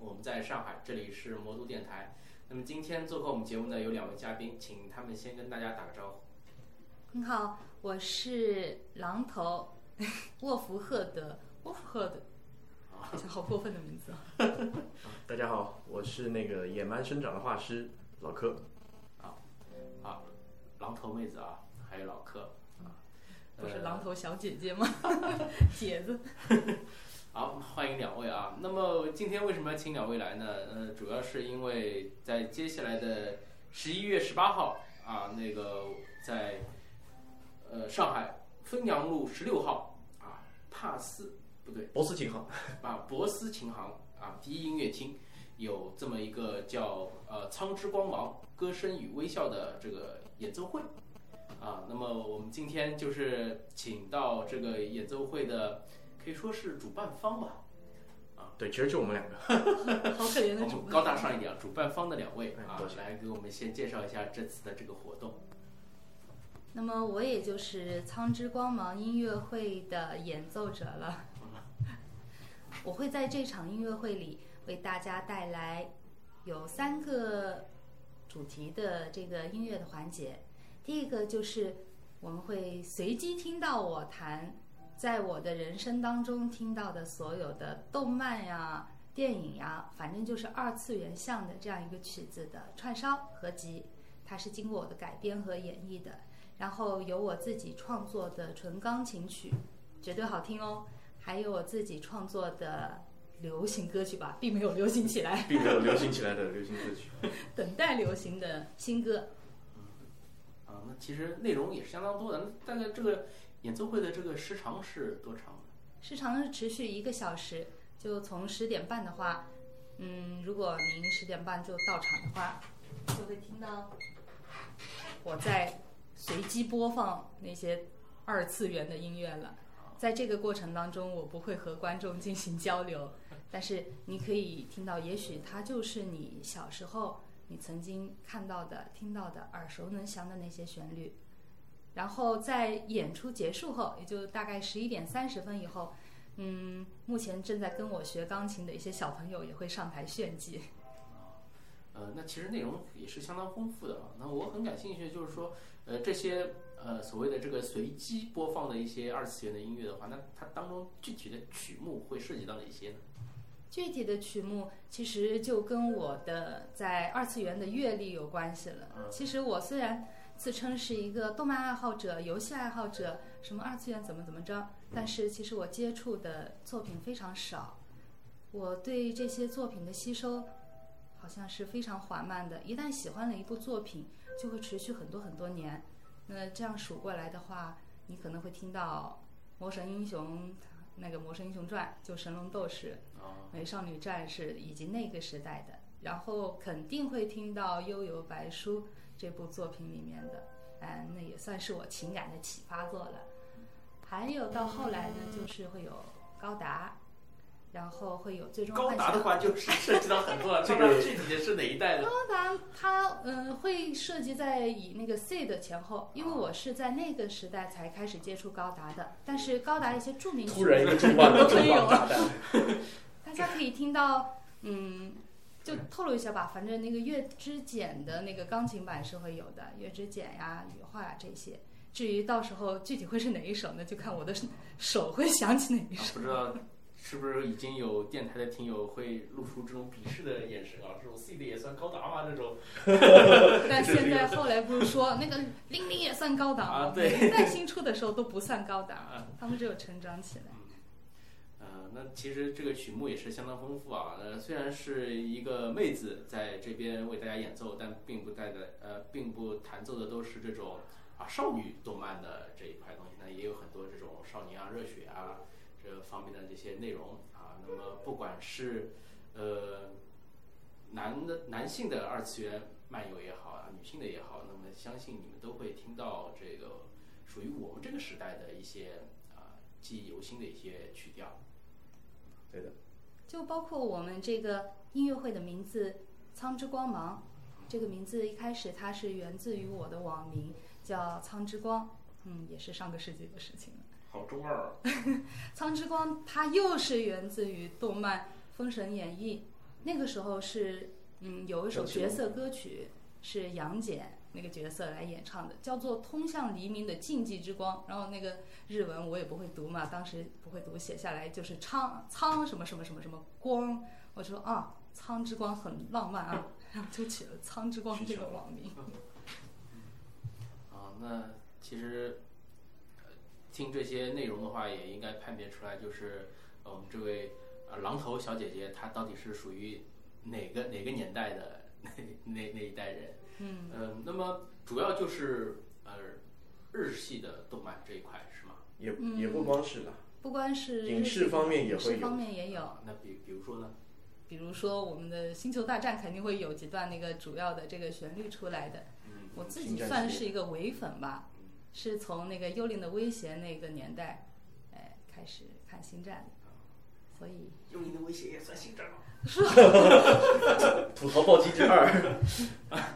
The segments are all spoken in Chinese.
我们在上海，这里是魔都电台。那么今天做客我们节目的有两位嘉宾，请他们先跟大家打个招呼。你好，我是狼头沃福赫德，沃福赫德，这好过分的名字啊！大家好，我是那个野蛮生长的画师老柯。啊啊，狼头妹子啊，还有老柯啊，不是狼头小姐姐吗？姐子。好，欢迎两位啊。那么今天为什么要请两位来呢？呃，主要是因为在接下来的十一月十八号啊，那个在呃上海汾阳路十六号啊，帕斯不对，博斯琴行啊，博斯琴行啊，第一音乐厅有这么一个叫呃“苍之光芒，歌声与微笑”的这个演奏会啊。那么我们今天就是请到这个演奏会的。可以说是主办方吧，啊，对，其实就我们两个，好可怜的主，高大上一点，主办方的两位啊，来给我们先介绍一下这次的这个活动。那么我也就是苍之光芒音乐会的演奏者了，我会在这场音乐会里为大家带来有三个主题的这个音乐的环节，第一个就是我们会随机听到我弹。在我的人生当中听到的所有的动漫呀、电影呀，反正就是二次元向的这样一个曲子的串烧合集，它是经过我的改编和演绎的。然后有我自己创作的纯钢琴曲，绝对好听哦。还有我自己创作的流行歌曲吧，并没有流行起来，并没有流行起来的 流行歌曲，等待流行的新歌。嗯，啊，那其实内容也是相当多的，但是这个。演奏会的这个时长是多长？时长是持续一个小时，就从十点半的话，嗯，如果您十点半就到场的话，就会听到我在随机播放那些二次元的音乐了。在这个过程当中，我不会和观众进行交流，但是你可以听到，也许它就是你小时候你曾经看到的、听到的、耳熟能详的那些旋律。然后在演出结束后，也就大概十一点三十分以后，嗯，目前正在跟我学钢琴的一些小朋友也会上台炫技。呃，那其实内容也是相当丰富的啊。那我很感兴趣，就是说，呃，这些呃所谓的这个随机播放的一些二次元的音乐的话，那它当中具体的曲目会涉及到哪些呢？具体的曲目其实就跟我的在二次元的阅历有关系了。其实我虽然。自称是一个动漫爱好者、游戏爱好者，什么二次元怎么怎么着？但是其实我接触的作品非常少，我对这些作品的吸收好像是非常缓慢的。一旦喜欢了一部作品，就会持续很多很多年。那这样数过来的话，你可能会听到《魔神英雄》那个《魔神英雄传》，就《神龙斗士》、《美少女战士》以及那个时代的，然后肯定会听到《悠游白书》。这部作品里面的，嗯，那也算是我情感的启发作了。还有到后来呢，就是会有高达，然后会有最终高达的话，就是 涉及到很多，这个具体的是哪一代的？高达它嗯会涉及在以那个 C 的前后，因为我是在那个时代才开始接触高达的。但是高达一些著名突然一个重磅的重磅炸弹，大家可以听到嗯。就透露一下吧，反正那个月之简的那个钢琴版是会有的，月之简呀、羽化呀这些。至于到时候具体会是哪一首呢？就看我的手会想起哪一首。不知道是不是已经有电台的听友会露出这种鄙视的眼神啊？这种 C 的也算高达吗？这种。但现在后来不是说那个零零也算高达吗？对。在新出的时候都不算高达，他们只有成长起来。那其实这个曲目也是相当丰富啊。呃，虽然是一个妹子在这边为大家演奏，但并不带的呃，并不弹奏的都是这种啊少女动漫的这一块东西。那也有很多这种少年啊、热血啊这方面的这些内容啊。那么不管是呃男的男性的二次元漫游也好啊，女性的也好，那么相信你们都会听到这个属于我们这个时代的一些啊记忆犹新的一些曲调。对的，就包括我们这个音乐会的名字“苍之光芒”，这个名字一开始它是源自于我的网名叫“苍之光”，嗯，也是上个世纪的事情了。好中二啊。苍之光它又是源自于动漫《封神演义》，那个时候是嗯有一首角色歌曲是杨戬那个角色来演唱的，叫做《通向黎明的禁忌之光》。然后那个日文我也不会读嘛，当时不会读，写下来就是苍苍什么什么什么什么光。我说啊，苍之光很浪漫啊，然后就起了苍之光这个网名。啊，那其实呃听这些内容的话，也应该判别出来，就是呃我们这位呃狼头小姐姐，她到底是属于哪个哪个年代的 那那那一代人？嗯，呃，那么主要就是呃日系的动漫这一块是吗？也也不光是的，不光是影视方面也影视会有方面也有。啊那比比如说呢？比如说我们的《星球大战》肯定会有几段那个主要的这个旋律出来的。嗯，我自己算是一个伪粉吧，是从那个《幽灵的威胁》那个年代，哎，开始看星战的，所以幽灵的威胁也算星战吗？是吐槽 暴击之二，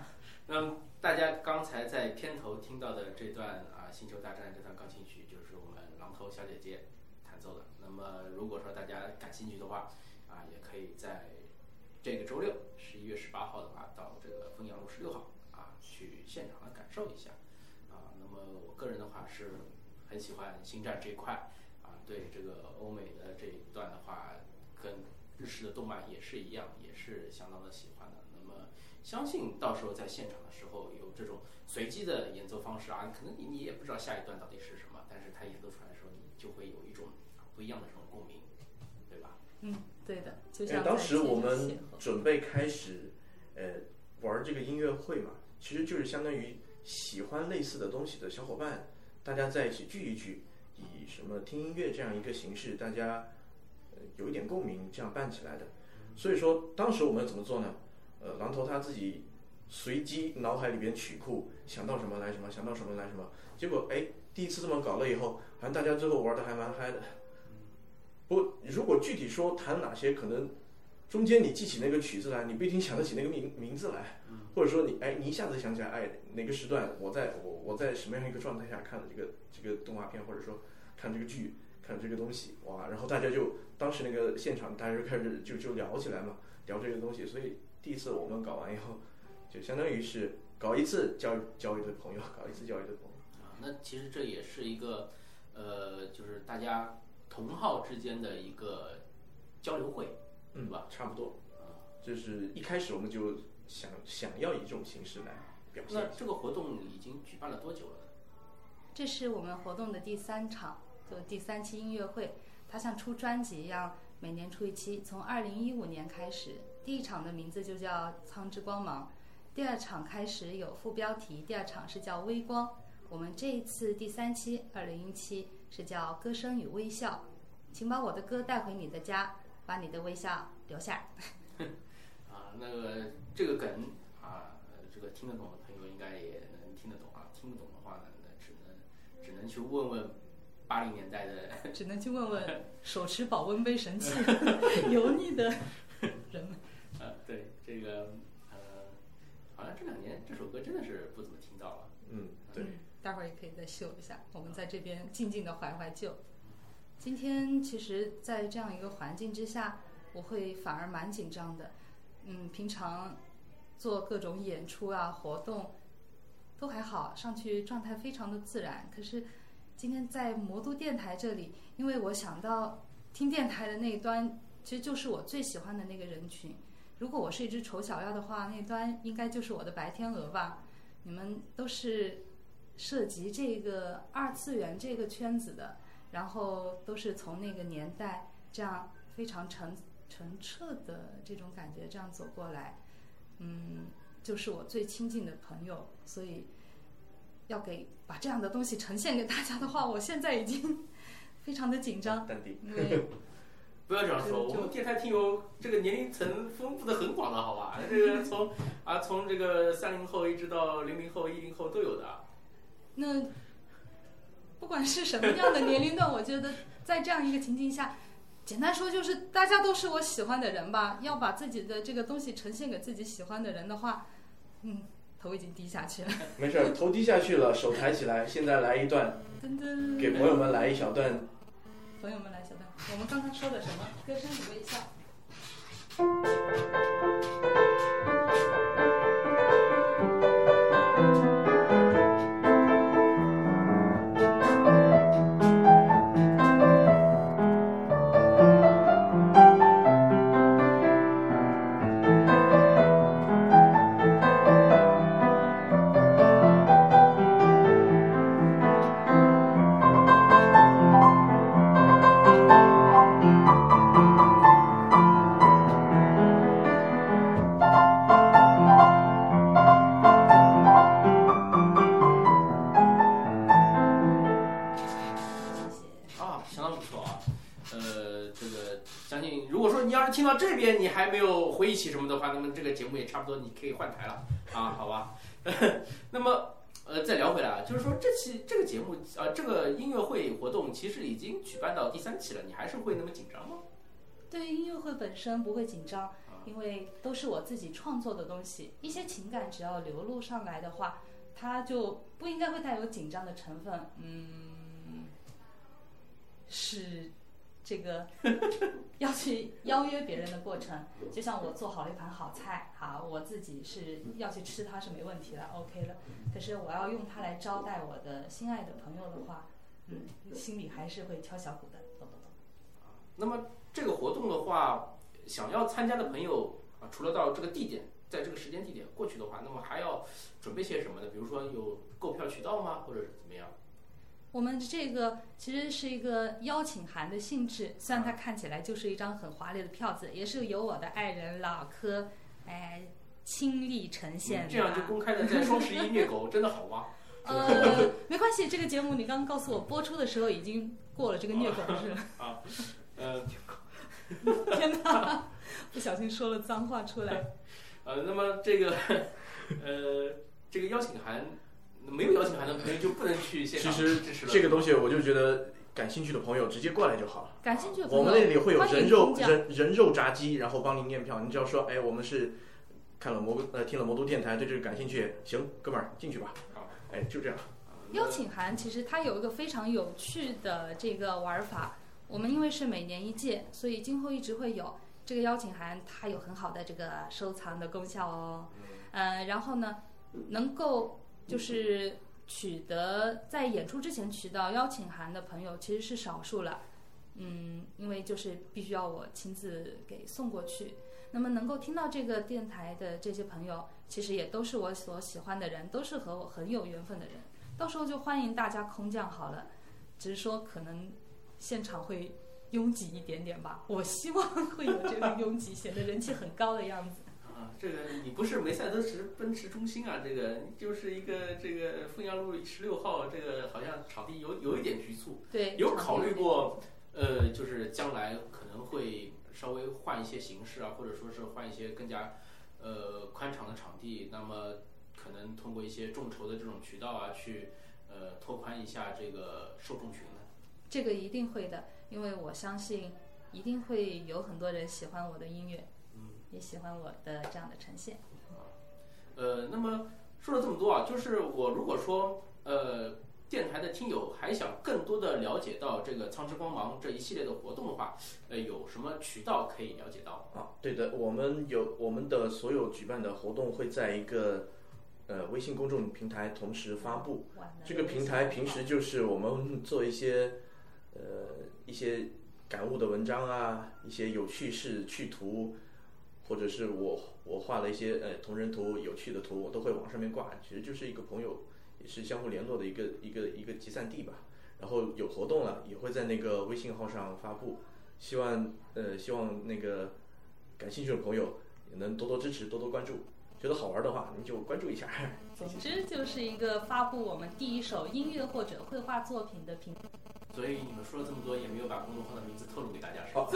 才在片头听到的这段啊，《星球大战》这段钢琴曲就是我们狼头小姐姐弹奏的。那么如果说大家感兴趣的话，啊，也可以在这个周六十一月十八号的话，到这个汾阳路十六号啊去现场来感受一下。啊，那么我个人的话是很喜欢星战这一块啊，对这个欧美的这一段的话，跟日式的动漫也是一样，也是相当的喜欢的。那么相信到时候在现场的时候有这种随机的演奏方式啊，可能你你也不知道下一段到底是什么，但是他演奏出来的时候，你就会有一种啊不一样的这种共鸣，对吧？嗯，对的，就哎当时我们准备开始，呃，玩这个音乐会嘛，其实就是相当于喜欢类似的东西的小伙伴，大家在一起聚一聚，以什么听音乐这样一个形式，大家呃有一点共鸣，这样办起来的。所以说，当时我们怎么做呢？呃，榔头他自己随机脑海里边曲库，想到什么来什么，想到什么来什么。结果哎，第一次这么搞了以后，好像大家最后玩的还蛮嗨的。不，如果具体说弹哪些，可能中间你记起那个曲子来，你不一定想得起那个名名字来，或者说你哎，你一下子想起来，哎，哪个时段我在我我在什么样一个状态下看的这个这个动画片，或者说看这个剧，看这个东西，哇，然后大家就当时那个现场大家就开始就就聊起来嘛，聊这个东西，所以第一次我们搞完以后，就相当于是搞一次交交一堆朋友，搞一次交一堆朋友。啊，那其实这也是一个呃，就是大家同好之间的一个交流会，嗯对吧？差不多，啊就是一开始我们就想想要以这种形式来表现那。这个活动已经举办了多久了？这是我们活动的第三场，就第三期音乐会。它像出专辑一样，每年出一期。从二零一五年开始，第一场的名字就叫《苍之光芒》，第二场开始有副标题，第二场是叫《微光》。我们这一次第三期，二零一七是叫《歌声与微笑》，请把我的歌带回你的家，把你的微笑留下。啊，那个这个梗啊，呃这个听得懂的朋友应该也能听得懂啊，听不懂的话呢，那只能只能去问问八零年代的只能去问问 手持保温杯神器 油腻的待会儿也可以再秀一下。我们在这边静静的怀怀旧。今天其实，在这样一个环境之下，我会反而蛮紧张的。嗯，平常做各种演出啊、活动都还好，上去状态非常的自然。可是今天在魔都电台这里，因为我想到听电台的那一端，其实就是我最喜欢的那个人群。如果我是一只丑小鸭的话，那端应该就是我的白天鹅吧。你们都是涉及这个二次元这个圈子的，然后都是从那个年代这样非常澄澄澈的这种感觉这样走过来，嗯，就是我最亲近的朋友，所以要给把这样的东西呈现给大家的话，我现在已经 非常的紧张，淡定。不要这样说，我们电台听友这个年龄层丰富的很广的，好吧？这个从啊从这个三零后一直到零零后、一零后都有的。那不管是什么样的年龄段，我觉得在这样一个情境下，简单说就是大家都是我喜欢的人吧。要把自己的这个东西呈现给自己喜欢的人的话，嗯，头已经低下去了。没事儿，头低下去了，手抬起来。现在来一段，噔噔，给朋友们来一小段。朋友们来小段，我们刚刚说的什么？歌声与微笑。听到这边你还没有回忆起什么的话，那么这个节目也差不多你可以换台了啊，好吧？那么呃，再聊回来啊，就是说这期这个节目啊、这个音乐会活动其实已经举办到第三期了，你还是会那么紧张吗？对于音乐会本身不会紧张，因为都是我自己创作的东西，一些情感只要流露上来的话，它就不应该会带有紧张的成分。嗯，是这个 要去邀约别人的过程，就像我做好了一盘好菜，好，我自己是要去吃它是没问题的，OK 的。可是我要用它来招待我的心爱的朋友的话，嗯，心里还是会敲小鼓的，懂懂懂。那么这个活动的话，想要参加的朋友啊，除了到这个地点，在这个时间地点过去的话，那么还要准备些什么呢？比如说有购票渠道吗，或者是怎么样？我们这个其实是一个邀请函的性质，虽然它看起来就是一张很华丽的票子，也是由我的爱人老柯，哎，亲力呈现的。嗯这样就公开的在双十一虐狗，真的好吗？呃，没关系，这个节目你刚刚告诉我播出的时候已经过了这个虐狗日了。啊，呃天哪，不小心说了脏话出来。呃，那么这个呃这个邀请函没有邀请函的朋友就不能去现场其实支持了。这个东西我就觉得感兴趣的朋友直接过来就好了。感兴趣的朋友，我们那里会有人肉人人肉炸鸡，然后帮您验票。你只要说，哎，我们是看了魔呃听了魔都电台，对这个感兴趣，行，哥们儿进去吧好。哎，就这样。邀请函其实它有一个非常有趣的这个玩法。我们因为是每年一届，所以今后一直会有这个邀请函，它有很好的这个收藏的功效哦。嗯、然后呢，能够就是取得在演出之前取到邀请函的朋友其实是少数了。嗯，因为就是必须要我亲自给送过去。那么能够听到这个电台的这些朋友，其实也都是我所喜欢的人，都是和我很有缘分的人。到时候就欢迎大家空降好了，只是说可能现场会拥挤一点点吧。我希望会有这个拥挤，显得人气很高的样子。啊，这个你不是梅赛德斯奔驰中心啊，这个就是一个这个凤阳路十六号，这个好像场地有有一点局促。对，有考虑过，呃，就是将来可能会稍微换一些形式啊，或者说是换一些更加呃宽敞的场地，那么可能通过一些众筹的这种渠道啊，去呃拓宽一下这个受众群呢。这个一定会的，因为我相信一定会有很多人喜欢我的音乐，嗯，也喜欢我的这样的呈现。呃，那么说了这么多啊，就是我如果说呃电台的听友还想更多的了解到这个苍之光芒这一系列的活动的话，呃，有什么渠道可以了解到？啊，对的，我们有我们的所有举办的活动会在一个呃微信公众平台同时发布。这个平台平时就是我们做一些呃一些感悟的文章啊，一些有趣事趣图，或者是我我画了一些呃同人图有趣的图，我都会往上面挂。其实就是一个朋友也是相互联络的一个一个一个集散地吧。然后有活动了也会在那个微信号上发布，希望呃希望那个感兴趣的朋友也能多多支持，多多关注。觉得好玩的话，您就关注一下。总之就是一个发布我们第一首音乐或者绘画作品的平台。所以你们说了这么多，也没有把公众号的名字透露给大家，是吧？哦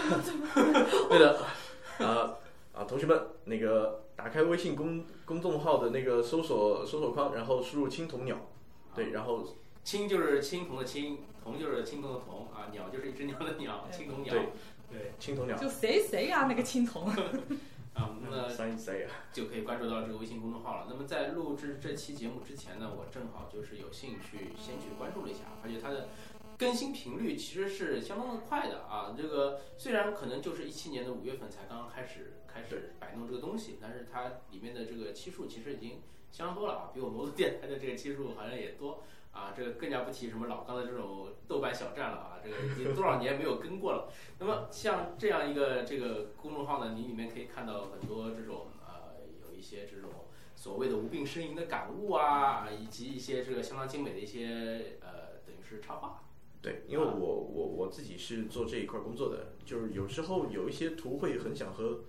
对的，啊啊，同学们，那个打开微信公公众号的那个搜索搜索框，然后输入“青铜鸟”，对，然后青就是青铜的青，铜就是青铜的铜啊，鸟就是一只鸟的鸟，青铜鸟。对对青铜鸟就谁谁啊，那个青铜。啊，那么 三三啊，就可以关注到这个微信公众号了。那么在录制这期节目之前呢，我正好就是有兴趣先去关注了一下，发觉它的更新频率其实是相当的快的啊。这个虽然可能就是一七年的五月份才刚刚开始开始摆弄这个东西，但是它里面的这个期数其实已经相当多了啊，比我们电台的这个期数好像也多啊。这个更加不提什么老刚的这种豆瓣小站了啊，这个已经多少年没有更过了。那么像这样一个这个公众号呢，你里面可以看到很多这种呃有一些这种所谓的无病呻吟的感悟啊，以及一些这个相当精美的一些呃等于是插画。对，因为我我我自己是做这一块工作的，就是有时候有一些图会很想和，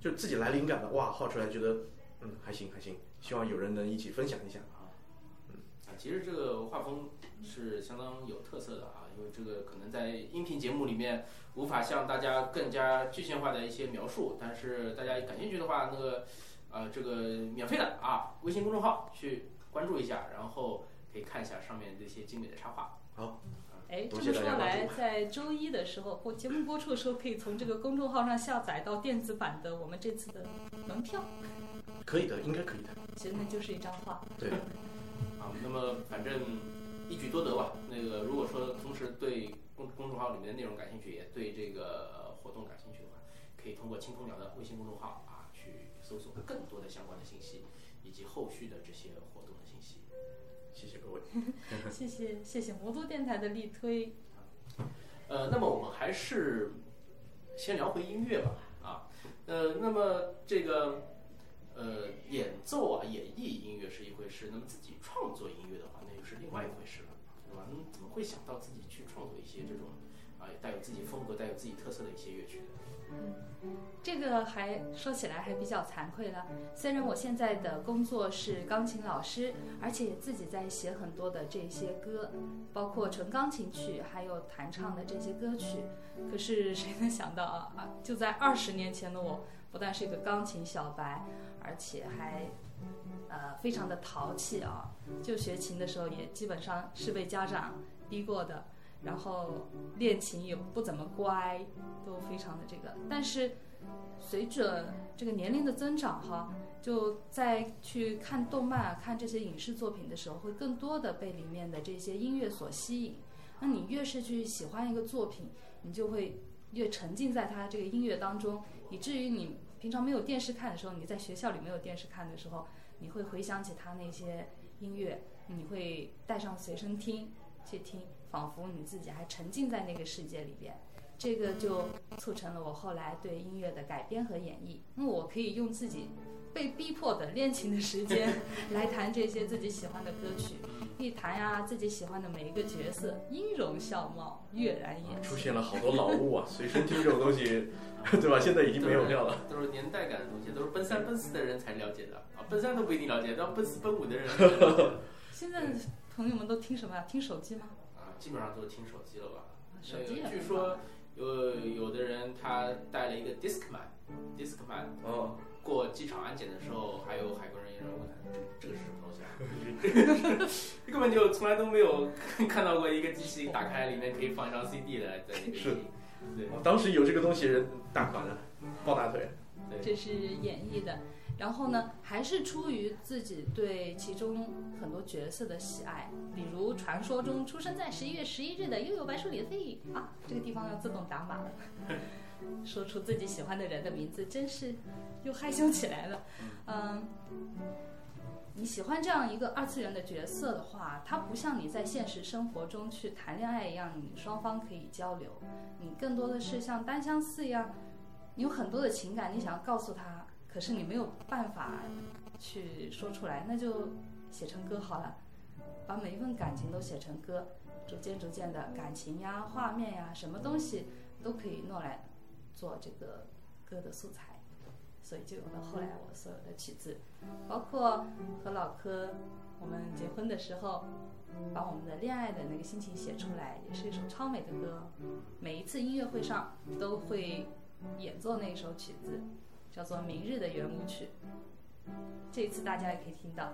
就自己来灵感的，哇，画出来觉得嗯还行还行，希望有人能一起分享一下。啊，其实这个画风是相当有特色的啊，因为这个可能在音频节目里面无法向大家更加具象化的一些描述，但是大家感兴趣的话，那个呃这个免费的啊，微信公众号去关注一下，然后可以看一下上面这些精美的插画。好，哎，这么说来，在周一的时候，或节目播出的时候，可以从这个公众号上下载到电子版的我们这次的门票，可以的，应该可以的。其实那就是一张画。对，啊，那么反正一举多得吧。那个如果说同时对公公众号里面的内容感兴趣，也对这个呃活动感兴趣的话，可以通过青空鸟的微信公众号啊去搜索更多的相关的信息，以及后续的这些活动的信息。谢谢各位。谢谢谢谢魔都电台的力推。呃，那么我们还是先聊回音乐吧。啊，呃，那么这个呃演奏啊、演绎音乐是一回事，那么自己创作音乐的话，那又是另外一回事了，对吧？你怎么会想到自己去创作一些这种啊带有自己风格、带有自己特色的一些乐曲呢？这个还说起来还比较惭愧了。虽然我现在的工作是钢琴老师，而且自己在写很多的这些歌，包括纯钢琴曲，还有弹唱的这些歌曲。可是谁能想到啊啊！就在二十年前的我，不但是一个钢琴小白，而且还呃非常的淘气啊。就学琴的时候，也基本上是被家长逼过的。然后练琴也不怎么乖，都非常的这个。但是随着这个年龄的增长哈，就在去看动漫啊、看这些影视作品的时候，会更多的被里面的这些音乐所吸引。那你越是去喜欢一个作品，你就会越沉浸在它这个音乐当中，以至于你平常没有电视看的时候，你在学校里没有电视看的时候，你会回想起它那些音乐，你会带上随身听去听。仿佛你自己还沉浸在那个世界里边，这个就促成了我后来对音乐的改编和演绎。那我可以用自己被逼迫的练琴的时间 来弹这些自己喜欢的歌曲，一弹呀，自己喜欢的每一个角色音容笑貌跃然眼出现了好多老物啊，随身听这种东西，对吧？现在已经没有掉了。都是年代感的东西，都是奔三奔四的人才了解的啊，奔三都不一定了解，但奔四奔五的人。现在朋友们都听什么呀？听手机吗？啊基本上都是听手机了吧？手机据说有有的人他带了一个 Discman，Discman，哦，过机场安检的时候，还有海关人员问他这个是什么东西啊？根本就从来都没有看到过一个机器打开里面可以放一张 CD 的，在那个是对，当时有这个东西，人大款了，抱大腿。这是演绎的。然后呢，还是出于自己对其中很多角色的喜爱，比如传说中出生在十一月十一日的又有白书里的飞啊，这个地方要自动打码了。说出自己喜欢的人的名字，真是又害羞起来了。嗯，你喜欢这样一个二次元的角色的话，它不像你在现实生活中去谈恋爱一样，你双方可以交流，你更多的是像单相思一样，你有很多的情感，你想要告诉他。可是你没有办法去说出来，那就写成歌好了，把每一份感情都写成歌，逐渐逐渐的感情呀、画面呀，什么东西都可以弄来做这个歌的素材，所以就有了后来我所有的曲子，包括和老柯我们结婚的时候，把我们的恋爱的那个心情写出来，也是一首超美的歌，每一次音乐会上都会演奏那首曲子。叫做《明日的圆舞曲》，这一次大家也可以听到。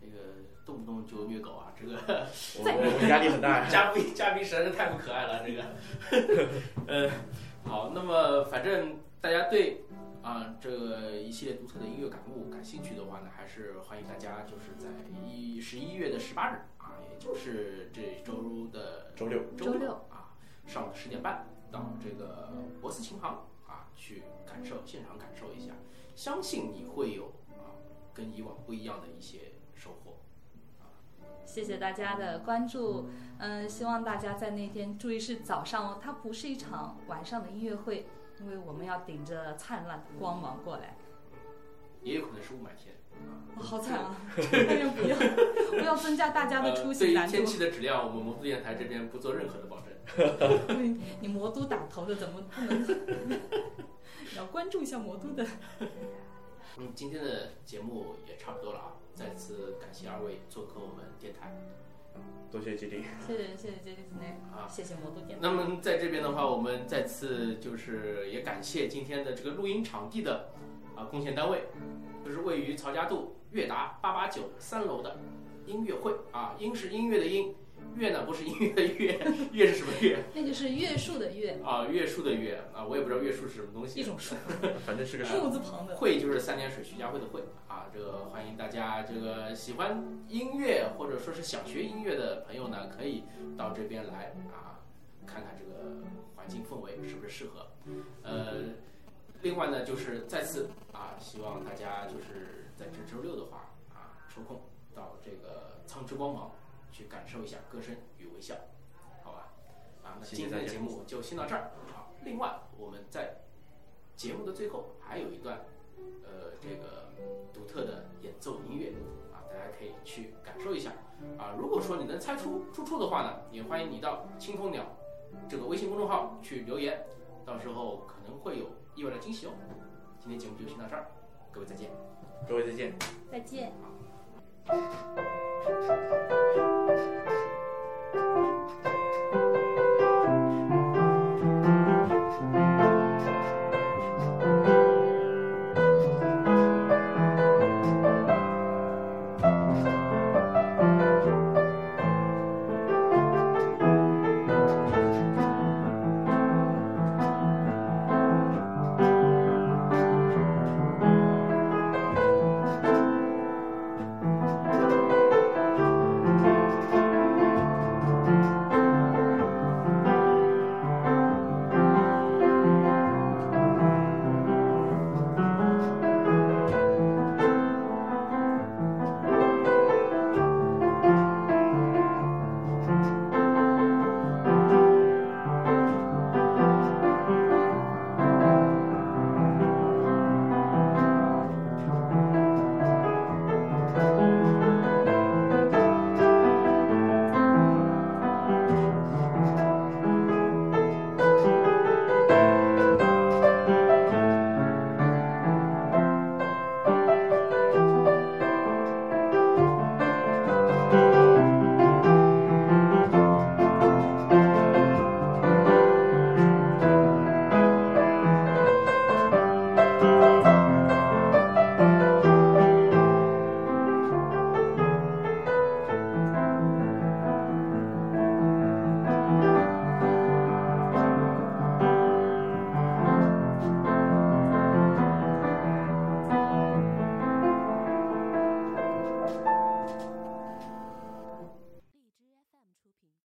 这个动不动就虐狗啊，这个我我压力很大。嘉宾嘉宾实在是太不可爱了，这个。呃，好，那么反正大家对啊这个一系列独特的音乐感悟感兴趣的话呢，还是欢迎大家就是在一十一月的十八日啊，也就是这周的周六周周六啊上午十点半到这个博斯琴行啊去感受现场感受一下，相信你会有啊跟以往不一样的一些收获。谢谢大家的关注，嗯，希望大家在那天注意是早上哦，它不是一场晚上的音乐会，因为我们要顶着灿烂的光芒过来。也有可能是雾霾天啊。哦、好惨啊！但愿不要，不要增加大家的出呃、对于行难度。天气的质量，我们魔都电台这边不做任何的保证。你你魔都打头的怎么不能？你 要关注一下魔都的。嗯，今天的节目也差不多了啊，再次感谢二位做客我们电台。多谢基地。谢谢谢谢杰迪斯内啊谢谢魔都电台。那么在这边的话，我们再次就是也感谢今天的这个录音场地的啊贡献单位，就是位于曹家渡悦达八八九三楼的音乐会啊，音是音乐的音，乐呢不是音乐的乐，乐是什么乐 那个是月数的月，啊？月数的月啊，我也不知道月数是什么东西。一种数，反正是个 树字旁的。会就是三点水徐家汇的会啊，这个欢迎大家这个喜欢音乐或者说是想学音乐的朋友呢，可以到这边来啊，看看这个环境氛围是不是适合。呃，另外呢，就是再次啊，希望大家就是在这周六的话啊，抽空到这个苍之光芒去感受一下歌声与微笑，好吧？啊，那今天的节目就先到这儿啊。另外，我们在节目的最后还有一段呃这个独特的演奏音乐啊，大家可以去感受一下啊。如果说你能猜出出处的话呢，也欢迎你到青铜鸟这个微信公众号去留言，到时候可能会有意外的惊喜哦。今天节目就先到这儿，各位再见。各位再见。再见。好